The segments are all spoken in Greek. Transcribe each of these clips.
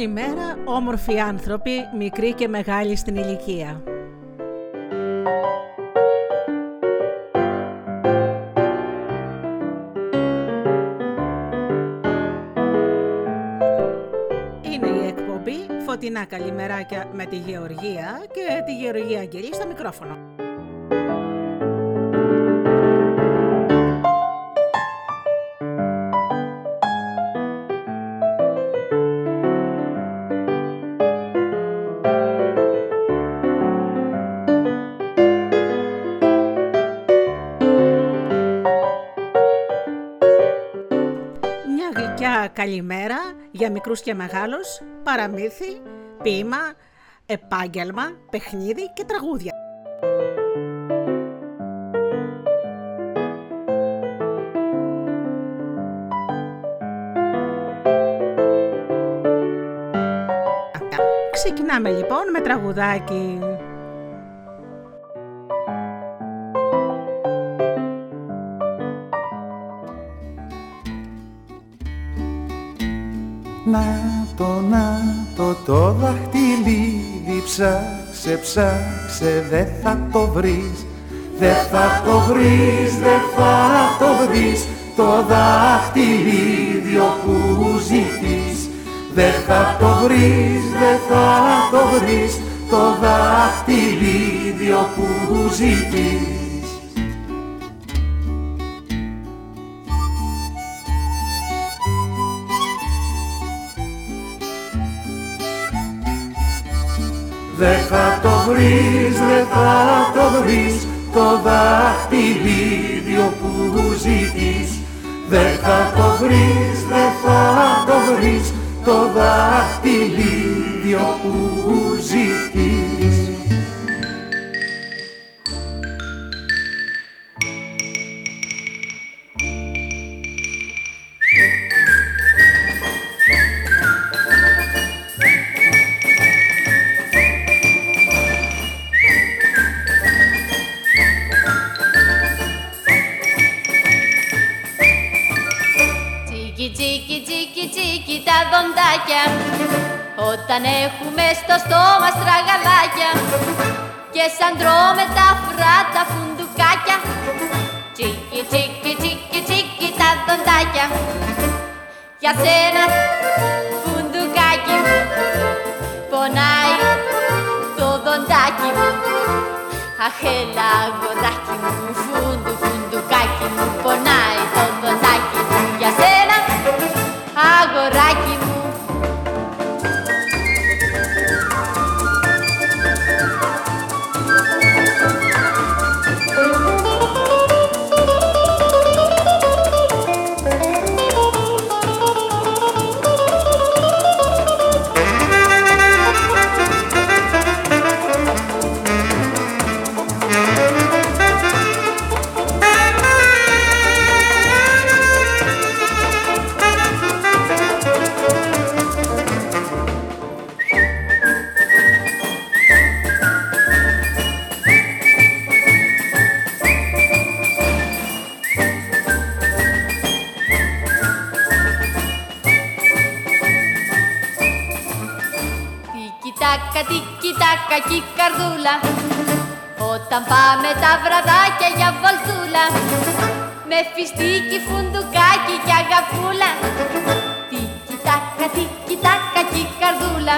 Καλημέρα όμορφοι άνθρωποι, μικροί και μεγάλοι στην ηλικία. Είναι η εκπομπή Φωτεινά Καλημεράκια με τη Γεωργία και τη Γεωργία Αγγελή στο μικρόφωνο. Καλημέρα για μικρούς και μεγάλους, παραμύθι, ποίημα, επάγγελμα, παιχνίδι και τραγούδια. Ξεκινάμε λοιπόν με τραγουδάκι. Το δαχτυλίδι ψάξε, ψάξε, δε θα το βρεις. Δε θα το βρεις, δε θα το βρεις Το δαχτυλίδι όπου ζητείς. Δε θα το βρεις, δε θα το βρεις. Το δαχτυλίδι όπου ζητείς Δε θα το βρεις, δε θα το βρεις το δάχτυλίδι που ζητείς. Δε θα το βρεις, δε θα το βρεις το δάχτυλίδι που ζητείς για σένα. Φουντουκάκι μου πονάει το δοντάκι. Μου Αχ έλα αγοράκι μου φουντου φουντουκάκι μου πονάει κακή καρδούλα. Όταν πάμε τα βραδάκια για βολτούλα Με φιστίκι, φουντουκάκι και αγαπούλα. Τίκι τάκα, τι τάκα, κακή καρδούλα.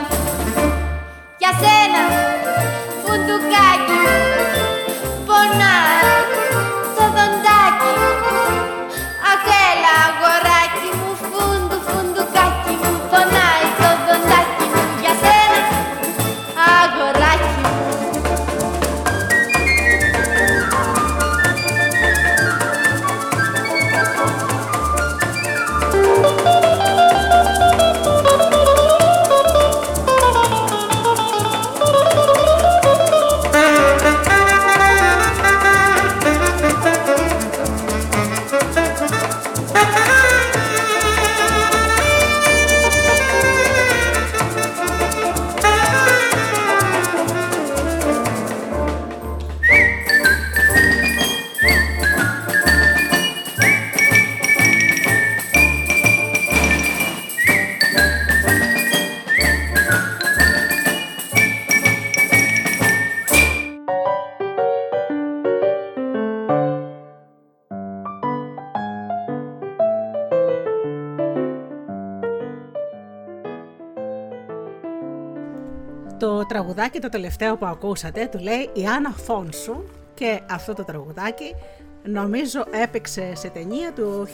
Τραγουδάκι το τελευταίο που ακούσατε του λέει η Άννα Φόνσου και αυτό το τραγουδάκι νομίζω έπαιξε σε ταινία του 1960.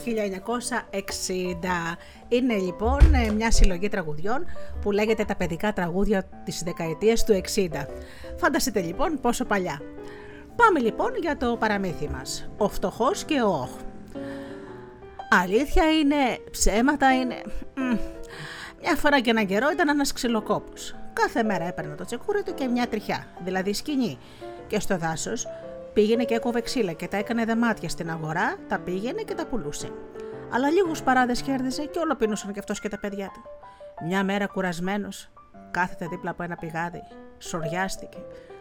Είναι λοιπόν μια συλλογή τραγουδιών που λέγεται τα παιδικά τραγούδια της δεκαετίας του 60. Φανταστείτε λοιπόν πόσο παλιά. Πάμε λοιπόν για το παραμύθι μας. Ο φτωχός και ο όχ. Αλήθεια είναι, ψέματα είναι... Μια φορά και έναν καιρό ήταν ένας ξυλοκόπος. Κάθε μέρα έπαιρνε το τσεκούρι του και μια τριχιά, δηλαδή σκηνή. Και στο δάσος πήγαινε και έκοβε ξύλα και τα έκανε δεμάτια στην αγορά, τα πήγαινε και τα πουλούσε. Αλλά λίγους παράδες κέρδιζε και όλο πίνουσαν κι αυτός και τα παιδιά του. Μια μέρα κουρασμένος, κάθεται δίπλα από ένα πηγάδι, σοριάστηκε,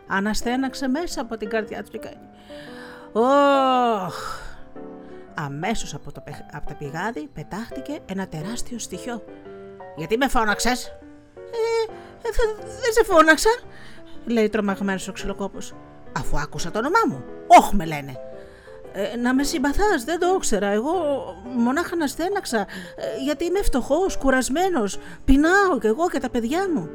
αναστέναξε μέσα από την καρδιά του και κάνει. Ωχ! Αμέσως από, το, από τα πηγάδι πετάχτηκε ένα τεράστιο στοιχείο. «Γιατί με φώναξες» «Ε, ε δεν σε φώναξα», λέει τρομαγμένος ο ξυλοκόπος. «Αφού άκουσα το όνομά μου. Όχι με λένε». Ε, να με συμπαθάς, δεν το ήξερα. Εγώ μονάχα να στέναξα, ε, γιατί είμαι φτωχός, κουρασμένος, πεινάω κι εγώ και τα παιδιά μου.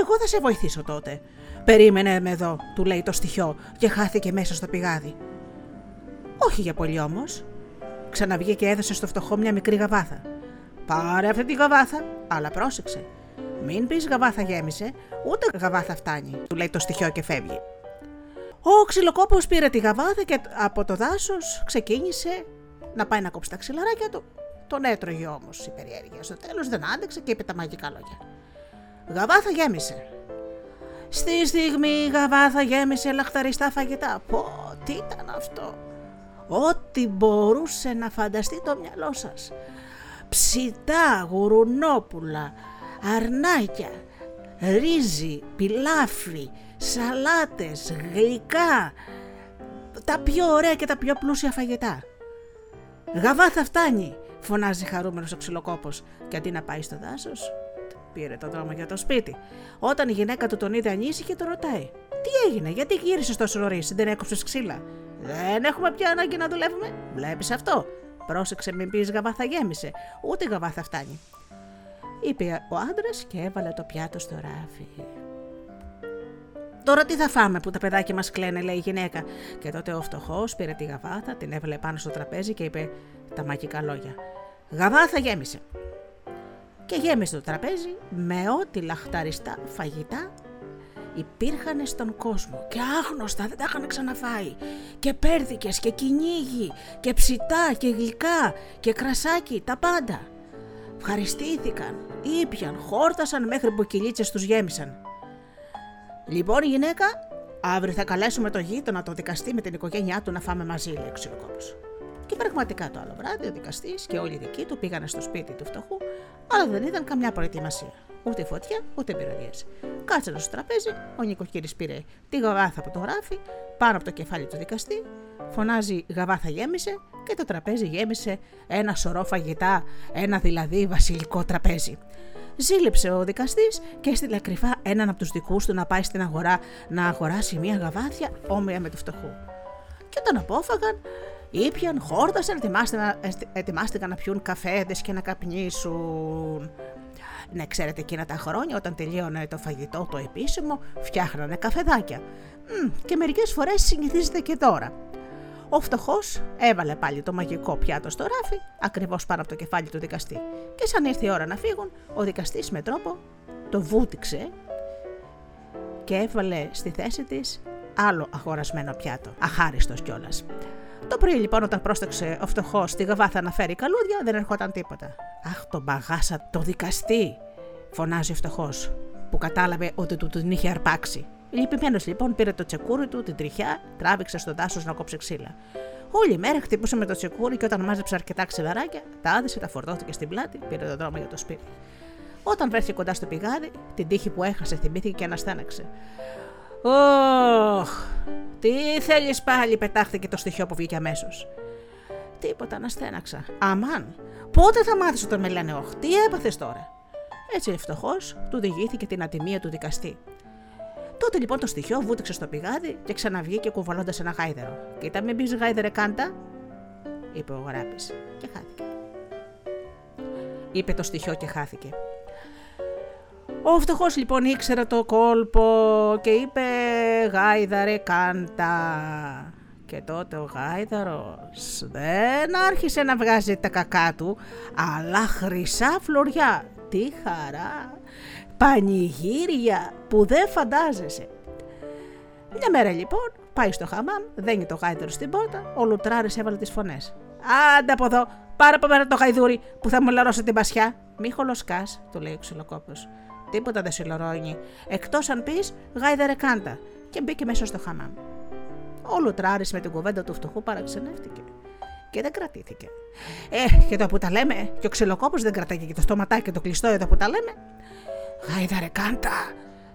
Εγώ θα σε βοηθήσω τότε. Περίμενε με εδώ, του λέει το στοιχείο και χάθηκε μέσα στο πηγάδι. Όχι για πολύ όμως. Ξαναβγήκε και έδωσε στο φτωχό μια μικρή γαβάθα. Πάρε αυτή τη γαβάθα, αλλά πρόσεξε. Μην πεις γαβάθα γέμισε, ούτε γαβάθα φτάνει, του λέει το στοιχείο και φεύγει. Ο ξυλοκόπος πήρε τη γαβάθα και από το δάσος ξεκίνησε να πάει να κόψει τα ξυλαράκια του. Τον έτρωγε όμως η περιέργεια. Στο τέλος δεν άντεξε και είπε τα μαγικά λόγια. Γαβάθα γέμισε. Στη στιγμή η γαβάθα γέμισε λαχταριστά φαγητά. Πω, τι ήταν αυτό. Ό,τι μπορούσε να φανταστεί το μυαλό σας. Ψητά, γουρουνόπουλα, αρνάκια, ρύζι, πιλάφι, σαλάτες, γλυκά, τα πιο ωραία και τα πιο πλούσια φαγητά. «Γαβά θα φτάνει», φωνάζει χαρούμενος ο ξυλοκόπος και αντί να πάει στο δάσος, πήρε το δρόμο για το σπίτι. Όταν η γυναίκα του τον είδε ανήσυχη, το ρωτάει. Τι έγινε, γιατί γύρισες τόσο νωρίς, δεν έκοψες ξύλα; Δεν έχουμε πια ανάγκη να δουλεύουμε; Βλέπεις αυτό; Πρόσεξε, μην πεις γαβάθα γέμισε. Ούτε γαβάθα φτάνει. Είπε ο άντρας και έβαλε το πιάτο στο ράφι. Τώρα τι θα φάμε που τα παιδάκια μας κλαίνε, λέει η γυναίκα. Και τότε ο φτωχός πήρε τη γαβάθα, την έβαλε πάνω στο τραπέζι και είπε τα μαγικά λόγια. Γαβάθα γέμισε. Και γέμισε το τραπέζι με ό,τι λαχταριστά φαγητά υπήρχαν στον κόσμο και άγνωστα δεν τα είχαν ξαναφάει και πέρδικες και κυνήγι και ψητά και γλυκά και κρασάκι, τα πάντα. Ευχαριστήθηκαν, ήπιαν, χόρτασαν μέχρι που οι κυλίτσες τους γέμισαν. Λοιπόν η γυναίκα, αύριο θα καλέσουμε το γείτονα το δικαστή με την οικογένειά του να φάμε μαζί, λέει ο Και πραγματικά το άλλο βράδυ ο δικαστής και όλοι οι δικοί του πήγανε στο σπίτι του φτωχού, αλλά δεν είδαν καμιά προετοιμασία. Ούτε φωτιά, ούτε μυρωδιέ. Κάτσανε στο τραπέζι, ο νοικοκύρη πήρε τη γαβάθα που το γράφει πάνω από το κεφάλι του δικαστή, φωνάζει γαβάθα γέμισε και το τραπέζι γέμισε ένα σωρό φαγητά, ένα δηλαδή βασιλικό τραπέζι. Ζήλεψε ο δικαστής και έστειλε κρυφά έναν από τους δικούς του να πάει στην αγορά να αγοράσει μια γαβάθια όμοια με του φτωχού. Και όταν απόφαγαν, ήπιαν, χόρτασαν, ετοιμάστηκαν να πιούν καφέδες και να καπνίσουν. Ναι, ξέρετε εκείνα τα χρόνια όταν τελείωνε το φαγητό το επίσημο, φτιάχνανε καφεδάκια. Μ, και μερικές φορές συνηθίζεται και τώρα. Ο φτωχός έβαλε πάλι το μαγικό πιάτο στο ράφι, ακριβώς πάνω από το κεφάλι του δικαστή. Και σαν ήρθε η ώρα να φύγουν, ο δικαστής με τρόπο το βούτυξε και έβαλε στη θέση της άλλο αγορασμένο πιάτο, αχάριστος κιόλας. Το πρωί λοιπόν, όταν πρόσταξε ο φτωχός στη γαβάθα να φέρει καλούδια, δεν ερχόταν τίποτα. Αχ, τον μπαγάσα, το δικαστή, φωνάζει ο φτωχός, που κατάλαβε ότι του την είχε αρπάξει. Λυπημένος λοιπόν πήρε το τσεκούρι του, την τριχιά, τράβηξε στο δάσος να κόψει ξύλα. Όλη μέρα χτυπούσε με το τσεκούρι και όταν μάζεψε αρκετά ξυλαράκια, τα άδεισε, τα φορτώθηκε στην πλάτη, πήρε τον δρόμο για το σπίτι. Όταν βρέθηκε κοντά στο πηγάδι, την τύχη που έχασε θυμήθηκε και αναστέναξε. Ωχ, τι θέλεις πάλι, πετάχθηκε το στοιχείο που βγήκε αμέσως. Τίποτα, να στέναξα. Αμάν, πότε θα μάθεις όταν με λένε Ωχ, τι έπαθες τώρα; Έτσι φτωχός του διηγήθηκε την ατιμία του δικαστή. Τότε λοιπόν το στοιχείο βούτυξε στο πηγάδι και ξαναβγήκε κουβαλώντας ένα γάιδερο. Κοίτα, μην πεις γάιδερε κάντα, είπε ο γράπης και χάθηκε. Είπε το στοιχείο και χάθηκε. Ο φτωχός λοιπόν ήξερε το κόλπο και είπε «Γάιδαρε κάντα». Και τότε ο γάιδαρος δεν άρχισε να βγάζει τα κακά του, αλλά χρυσά φλωριά. Τι χαρά! Πανηγύρια που δεν φαντάζεσαι. Μια μέρα λοιπόν πάει στο χαμάμ, δένει το γάιδαρο στην πόρτα, ο Λουτράρης έβαλε τις φωνές. «Άντε από εδώ, πάρε από μένα το γαϊδούρι που θα μου λαρώσει την πασιά». «Μη χολοσκάς», του λέει ο ξυλοκόπος. Τίποτα δεν συλλορώνει. Εκτός αν πεις γάιδερε κάντα. Και μπήκε μέσα στο χαμάμ. Ο Λουτράρη με την κουβέντα του φτωχού παραξενεύτηκε. Και δεν κρατήθηκε. Ε, και το που τα λέμε, και ο ξυλοκόπος δεν κρατάει και το στόματάκι το κλειστό εδώ που τα λέμε. Γάιδαρε κάντα,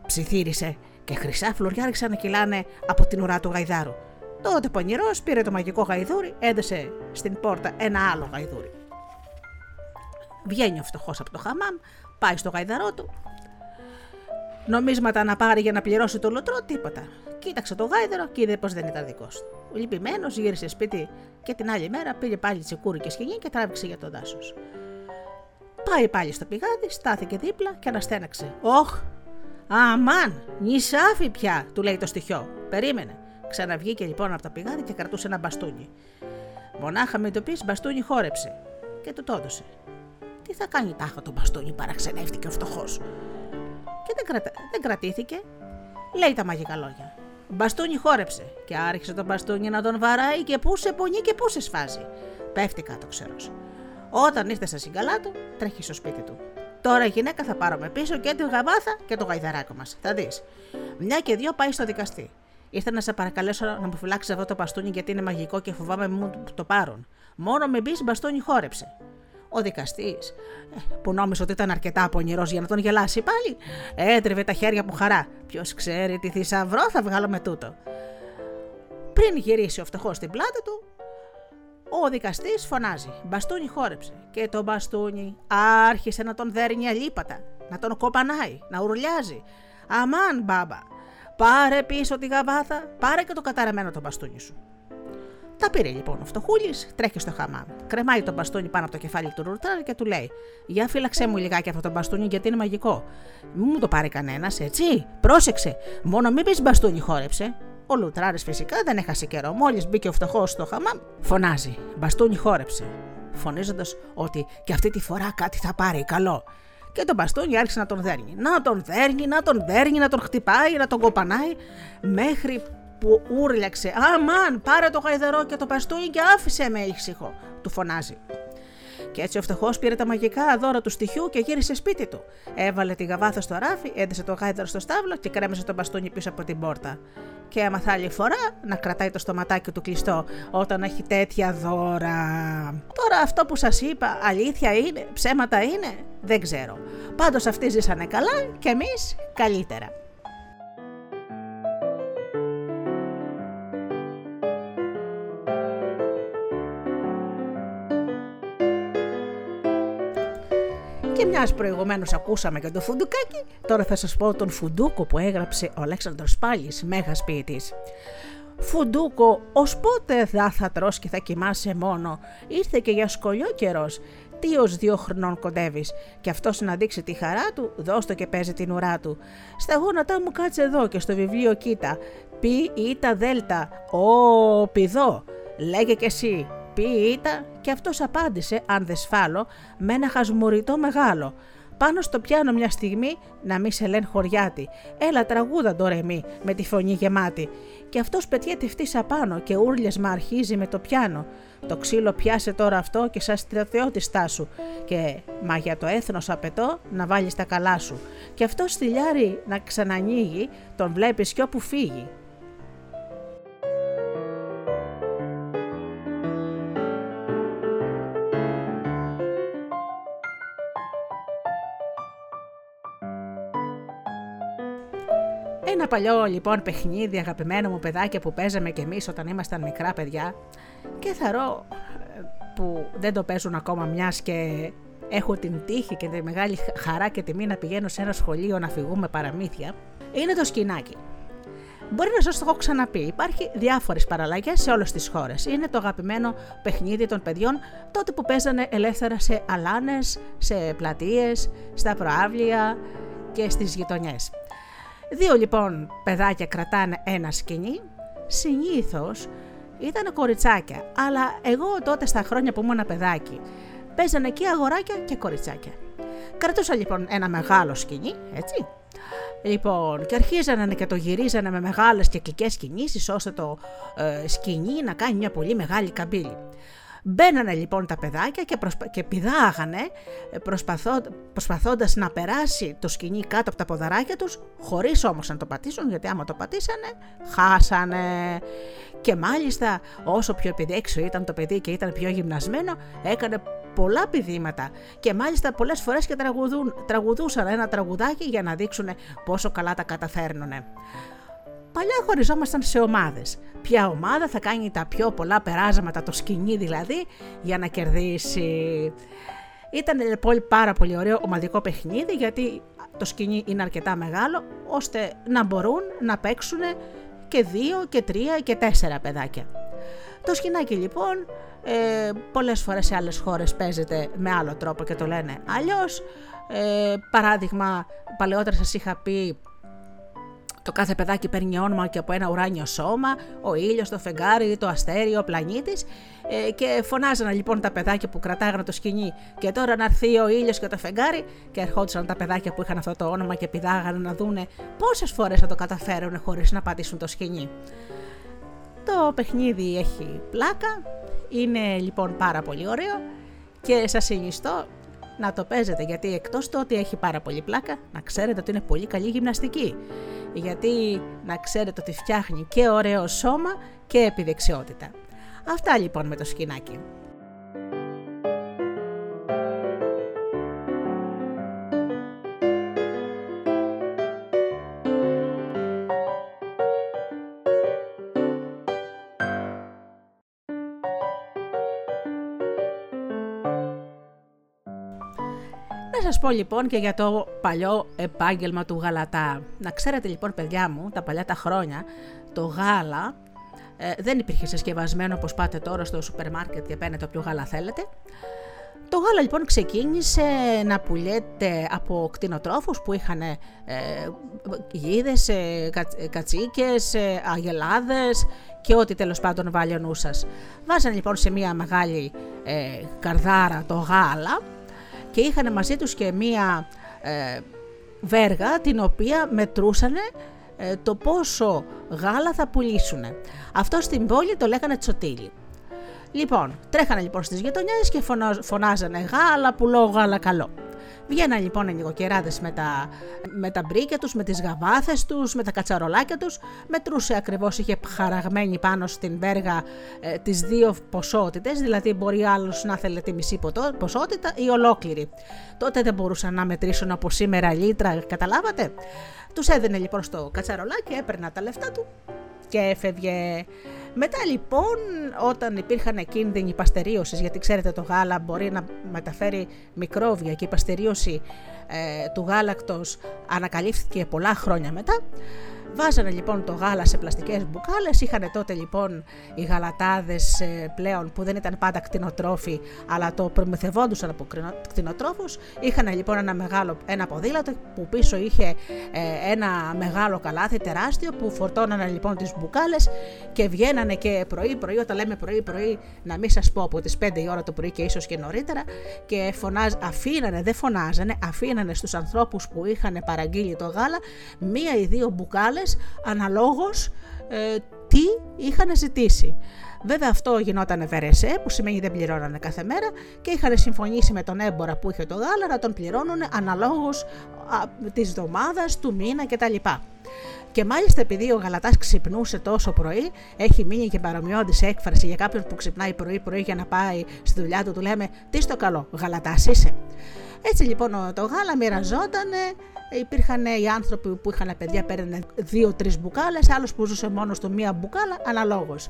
ψιθύρισε και χρυσά φλουριά άρχισαν να κυλάνε από την ουρά του γαϊδάρου. Τότε πονηρός πήρε το μαγικό γαϊδούρι, έδεσε στην πόρτα ένα άλλο γαϊδούρι. Βγαίνει ο φτωχός από το χαμάμ, πάει στο γαϊδαρό του νομίσματα να πάρει για να πληρώσει το λωτρό, τίποτα. Κοίταξε το γάιδερο και είδε πως δεν ήταν δικό του. Λυπημένος γύρισε σπίτι και την άλλη μέρα πήγε πάλι τσεκούρι και σκηνή και τράβηξε για το δάσος. Πάει πάλι στο πηγάδι, στάθηκε δίπλα και αναστέναξε. Όχ, αμάν, νησάφι πια, του λέει το στοιχείο. Περίμενε. Ξαναβγήκε λοιπόν από το πηγάδι και κρατούσε ένα μπαστούνι. Μονάχα με το πεις μπαστούνι χόρεψε και του το έδωσε. Τι θα κάνει τάχα το μπαστούνι, παραξενεύτηκε ο φτωχός και δεν, κρατα... δεν κρατήθηκε. Λέει τα μαγικά λόγια. Μπαστούνι χόρεψε και άρχισε το μπαστούνι να τον βαράει και πού σε πονεί και πού σε σφάζει. Πέφτει κάτω ξέρω. Όταν ήρθε στα συγκαλά του, τρέχει στο σπίτι του. Τώρα η γυναίκα θα πάρουμε πίσω και την γαβάθα και το γαϊδαράκο μας. Θα δεις. Μια και δύο πάει στο δικαστή. Ήρθα να σε παρακαλέσω να μου φυλάξεις αυτό το μπαστούνι γιατί είναι μαγικό και φοβάμαι μου το πάρουν. Μόνο με μπεις μπαστούνι χόρεψε. Ο δικαστής, ε, που νόμιζε ότι ήταν αρκετά πονηρός για να τον γελάσει πάλι, έτρεβε τα χέρια από χαρά. Ποιος ξέρει τι θησαυρό θα βγάλω με τούτο. Πριν γυρίσει ο φτωχός στην πλάτη του, ο δικαστής φωνάζει: Μπαστούνι χόρεψε. Και το μπαστούνι άρχισε να τον δέρνει αλίπατα, να τον κοπανάει, να ουρλιάζει. Αμάν, μπάμπα, πάρε πίσω τη γαβάθα, πάρε και το καταραμένο το μπαστούνι σου. Τα πήρε λοιπόν ο φτωχούλης, τρέχει στο χαμάμ. Κρεμάει το μπαστούνι πάνω από το κεφάλι του Ρουτράρ και του λέει: Για φύλαξε μου λιγάκι αυτό το μπαστούνι γιατί είναι μαγικό. Μην μου το πάρει κανένας, έτσι. Πρόσεξε, μόνο μην πεις μπαστούνι χόρεψε. Ο Λουτράρης φυσικά δεν έχασε καιρό. Μόλις μπήκε ο φτωχός στο χαμάμ, φωνάζει: Μπαστούνι χόρεψε. Φωνίζοντας ότι και αυτή τη φορά κάτι θα πάρει καλό. Και τον μπαστούνι άρχισε να τον δέρνει. Να τον δέρνει, να τον δέρνει, να τον χτυπάει, να τον κοπανάει, μέχρι που ούρλιαξε «Αμάν, πάρε το γαϊδερό και το παστούνι και άφησε με ήσυχο», του φωνάζει. Και έτσι ο φτωχός πήρε τα μαγικά δώρα του στοιχείου και γύρισε σπίτι του. Έβαλε τη γαβάθα στο ράφι, έντεσε το γάιδαρο στο στάβλο και κρέμεσε το μπαστούνι πίσω από την πόρτα. Και έμαθα άλλη φορά να κρατάει το στοματάκι του κλειστό όταν έχει τέτοια δώρα. Τώρα αυτό που σας είπα, αλήθεια είναι, ψέματα είναι, δεν ξέρω. Πάντως αυτοί ζήσανε καλά και εμείς καλύτερα. Και μιας προηγουμένως ακούσαμε και το φουντουκάκι, τώρα θα σας πω τον φουντούκο που έγραψε ο Αλέξανδρος Πάλης, μέγας ποιητής. Φουντούκο, ως πότε θα θα τρως και θα κοιμάσαι μόνο, ήρθε και για σκολιό καιρός. Τι ως δύο χρονών κοντεύεις, και αυτός να δείξει τη χαρά του, δώστο και παίζει την ουρά του. Στα γόνατά μου κάτσε εδώ και στο βιβλίο κοίτα. Πι ήτα δέλτα, ο πηδό. Λέγε κι εσύ, πει ήταν και αυτός απάντησε, αν δεν σφάλω, με ένα χασμουριτό μεγάλο. Πάνω στο πιάνο μια στιγμή να μη σε λένε χωριάτη. Έλα τραγούδα το ρεμί με τη φωνή γεμάτη. Και αυτός πετιέται φτύσα πάνω και ούρλιασμα αρχίζει με το πιάνο. Το ξύλο πιάσε τώρα αυτό και σαν στρατιώτης στάσου. Και μα για το έθνος απαιτώ να βάλεις τα καλά σου. Και αυτός στυλιάρι να ξανανοίγει, τον βλέπεις κι όπου φύγει. Ένα παλιό λοιπόν παιχνίδι αγαπημένο μου παιδάκια που παίζαμε κι εμείς όταν ήμασταν μικρά παιδιά και θαρώ ε, που δεν το παίζουν ακόμα μιας και έχω την τύχη και τη μεγάλη χαρά και τιμή να πηγαίνω σε ένα σχολείο να φυγούμε παραμύθια είναι το σκηνάκι. Μπορεί να σας το έχω ξαναπεί. Υπάρχει διάφορες παραλλαγές σε όλες τις χώρες. Είναι το αγαπημένο παιχνίδι των παιδιών τότε που παίζανε ελεύθερα σε αλάνες, σε πλατείες, στα προάβλια, και στις γειτονιές. Δύο λοιπόν παιδάκια κρατάνε ένα σκηνή, συνήθως ήταν κοριτσάκια, αλλά εγώ τότε στα χρόνια που ήμουν παιδάκι παίζανε και αγοράκια και κοριτσάκια. Κρατούσα λοιπόν ένα μεγάλο σκηνή, έτσι. Λοιπόν, και αρχίζανε και το γυρίζανε με μεγάλες κυκλικές κινήσεις ώστε το ε, σκηνή να κάνει μια πολύ μεγάλη καμπύλη. Μπαίνανε λοιπόν τα παιδάκια και, προσπα... και πηδάγανε ε, προσπαθώ... προσπαθώντας να περάσει το σκηνή κάτω από τα ποδαράκια τους χωρίς όμως να το πατήσουν γιατί άμα το πατήσανε χάσανε. Και μάλιστα όσο πιο επιδέξιο ήταν το παιδί και ήταν πιο γυμνασμένο έκανε πολλά πηδήματα και μάλιστα πολλές φορές και τραγουδούν, τραγουδούσαν ένα τραγουδάκι για να δείξουν πόσο καλά τα καταφέρνουν. Παλιά χωριζόμασταν σε ομάδες. Ποια ομάδα θα κάνει τα πιο πολλά περάσματα, το σκηνή δηλαδή, για να κερδίσει. Ήταν λοιπόν πάρα πολύ ωραίο ομαδικό παιχνίδι γιατί το σκηνή είναι αρκετά μεγάλο ώστε να μπορούν να παίξουν και δύο και τρία και τέσσερα παιδάκια. Το σκηνάκι λοιπόν ε, πολλές φορές σε άλλες χώρες παίζεται με άλλο τρόπο και το λένε αλλιώς. Ε, παράδειγμα, παλαιότερα σας είχα πει το κάθε παιδάκι παίρνει όνομα και από ένα ουράνιο σώμα, ο ήλιος, το φεγγάρι, το αστέρι, ο πλανήτης ε, και φωνάζανε λοιπόν τα παιδάκια που κρατάγανε το σκηνή και τώρα να έρθει ο ήλιος και το φεγγάρι και ερχόντουσαν τα παιδάκια που είχαν αυτό το όνομα και πηδάγανε να δούνε πόσες φορές θα το καταφέρουν χωρίς να πατήσουν το σκηνή. Το παιχνίδι έχει πλάκα, είναι λοιπόν πάρα πολύ ωραίο και σας συνιστώ να το παίζετε γιατί εκτός το ότι έχει πάρα πολύ πλάκα να ξέρετε ότι είναι πολύ καλή γυμναστική γιατί να ξέρετε ότι φτιάχνει και ωραίο σώμα και επιδεξιότητα. Αυτά λοιπόν με το σκηνάκι. Πω λοιπόν και για το παλιό επάγγελμα του γαλατά. Να ξέρετε λοιπόν παιδιά μου, τα παλιά τα χρόνια, το γάλα ε, δεν υπήρχε συσκευασμένο όπως πάτε τώρα στο σούπερ μάρκετ και παίρνετε όποιο γάλα θέλετε. Το γάλα λοιπόν ξεκίνησε να πουλιέται από κτηνοτρόφους που είχαν ε, γίδες, ε, κατσίκες, ε, αγελάδες και ό,τι τέλος πάντων βάλει ο νου σας. Βάζανε λοιπόν σε μια μεγάλη ε, καρδάρα το γάλα και είχαν μαζί τους και μία ε, βέργα την οποία μετρούσανε ε, το πόσο γάλα θα πουλήσουν. Αυτό στην πόλη το λέγανε τσοτήλι. Λοιπόν, τρέχανε λοιπόν στις γειτονιές και φωνάζανε γάλα, πουλό, γάλα καλό. Βγαίναν λοιπόν οι νοικοκυράδες με τα, με τα μπρίκια τους, με τις γαβάθες τους, με τα κατσαρολάκια τους. Μετρούσε ακριβώς, είχε χαραγμένη πάνω στην βέργα ε, τις δύο ποσότητες, δηλαδή μπορεί άλλος να θέλει τη μισή ποσότητα ή ολόκληρη. Τότε δεν μπορούσαν να μετρήσουν από σήμερα λίτρα, καταλάβατε. Τους έδινε λοιπόν στο κατσαρολάκι, έπαιρνα τα λεφτά του και έφευγε. Μετά λοιπόν όταν υπήρχαν κίνδυνοι παστερίωσης, γιατί ξέρετε το γάλα μπορεί να μεταφέρει μικρόβια και η παστερίωση ε, του γάλακτος ανακαλύφθηκε πολλά χρόνια μετά, Βάζανε λοιπόν το γάλα σε πλαστικές μπουκάλες, είχαν τότε λοιπόν οι γαλατάδες ε, πλέον που δεν ήταν πάντα κτηνοτρόφοι αλλά το προμηθευόντουσαν από κτηνοτρόφους, είχαν λοιπόν ένα μεγάλο ένα ποδήλατο που πίσω είχε ε, ένα μεγάλο καλάθι τεράστιο που φορτώνανε λοιπόν τις μπουκάλες και βγαίνανε και πρωί πρωί, όταν λέμε πρωί πρωί να μην σας πω από τις 5 η ώρα το πρωί και ίσως και νωρίτερα και φωνάζ, αφήνανε, δεν φωνάζανε, αφήνανε στους ανθρώπους που είχαν παραγγείλει το γάλα μία ή δύο μπουκάλες αναλόγως ε, τι είχαν ζητήσει. Βέβαια αυτό γινόταν βερεσέ που σημαίνει δεν πληρώνανε κάθε μέρα και είχαν συμφωνήσει με τον έμπορα που είχε το γάλα να τον πληρώνουν αναλόγως της εβδομάδας, του μήνα κτλ. Και μάλιστα επειδή ο Γαλατάς ξυπνούσε τόσο πρωί, έχει μείνει και παρομοιώδη έκφραση για κάποιον που ξυπνάει πρωί-πρωί για να πάει στη δουλειά του, του λέμε Τι στο καλό, Γαλατάς είσαι. Έτσι λοιπόν το γάλα μοιραζόταν, υπήρχαν οι άνθρωποι που είχαν παιδιά παίρνουν δύο-τρει μπουκάλες, άλλος που ζούσε μόνος του μία μπουκάλα, αναλόγως.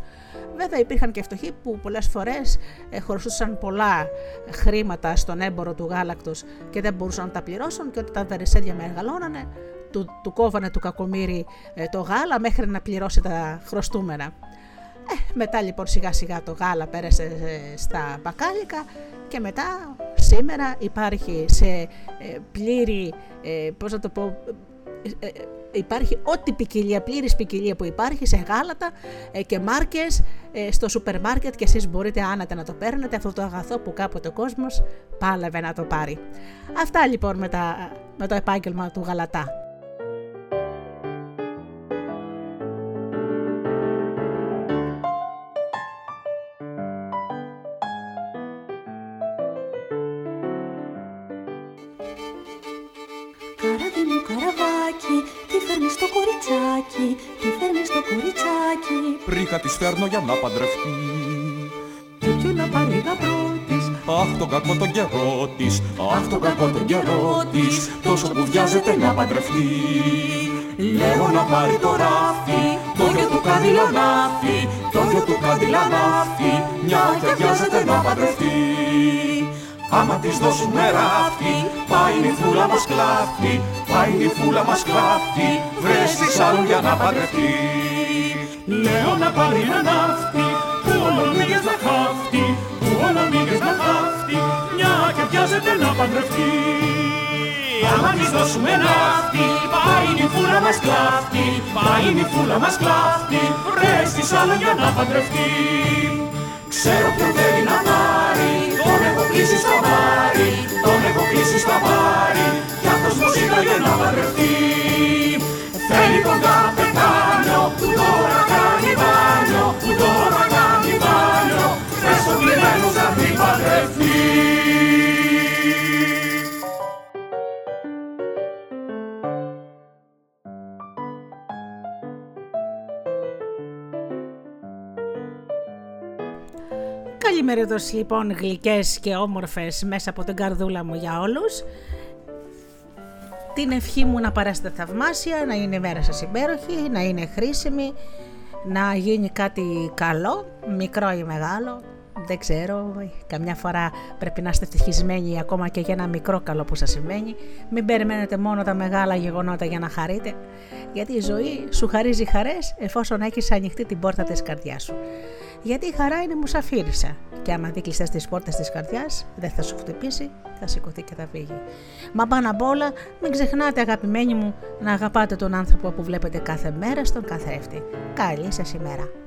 Βέβαια υπήρχαν και φτωχοί που πολλές φορές ε, χρωστούσαν πολλά χρήματα στον έμπορο του γάλακτος και δεν μπορούσαν να τα πληρώσουν και όταν τα βερεσέδια μεγαλώνανε, του, του κόβανε του κακομύρι ε, το γάλα μέχρι να πληρώσει τα χρωστούμενα. Ε, μετά λοιπόν σιγά σιγά το γάλα πέρασε ε, στα μπακάλικα και μετά σήμερα υπάρχει σε ε, πλήρη, ε, πώς να το πω, ε, υπάρχει ό,τι ποικιλία, πλήρης ποικιλία που υπάρχει σε γάλατα και μάρκες στο σούπερ μάρκετ και εσείς μπορείτε άνατα να το παίρνετε αυτό το αγαθό που κάποτε ο κόσμος πάλευε να το πάρει. Αυτά λοιπόν με, με το επάγγελμα του γαλατά. Πρίκα τη φέρνω για να παντρευτεί. Κι να πάρει γαμπρό της Αχ τον κακό τον καιρό της Αχ τον κακό τον καιρό της Τόσο που βιάζεται να παντρευτεί Λέω να πάρει το ράφι Το γιο του καντιλανάφι Το γιο του καντιλανάφι Μια και βιάζεται να παντρευτεί. Άμα της δώσουμε ράφι, πάει η φούλα μας κλάφτη, πάει η φούλα μας κλάφτη, βρες της άλλον για να παντρευτεί. Λέω να πάρει ένα ναύτη, που όλο μήγες να χάφτει, που όλο μήγες να χάφτει, μια και πιάζεται να παντρευτεί. Άμα της δώσουμε ναύτη, πάει η φούλα μας κλάφτη, πάει η φούλα μας κλάφτη, βρες της άλλον για να παντρευτεί. Ξέρω ποιον θέλει να πάρει, τον έχω κλείσει στα βάρη, τον έχω κλείσει στα βάρη, κι αυτός μου ζήταγε να παντρευτεί. Θέλει τον Καλημέριδος λοιπόν γλυκές και όμορφες μέσα από την καρδούλα μου για όλους. Την ευχή μου να παράσετε θαυμάσια, να είναι η μέρα σας υπέροχη, να είναι χρήσιμη, να γίνει κάτι καλό, μικρό ή μεγάλο, δεν ξέρω, καμιά φορά πρέπει να είστε ευτυχισμένοι ακόμα και για ένα μικρό καλό που σας συμβαίνει. Μην περιμένετε μόνο τα μεγάλα γεγονότα για να χαρείτε, γιατί η ζωή σου χαρίζει χαρές εφόσον έχεις ανοιχτή την πόρτα της καρδιάς σου γιατί η χαρά είναι μουσαφίρισα και άμα δει κλειστές τις πόρτες της καρδιάς, δεν θα σου χτυπήσει, θα σηκωθεί και θα φύγει. Μα πάνω απ' όλα, μην ξεχνάτε, αγαπημένοι μου, να αγαπάτε τον άνθρωπο που βλέπετε κάθε μέρα στον καθρέφτη. Καλή σας ημέρα.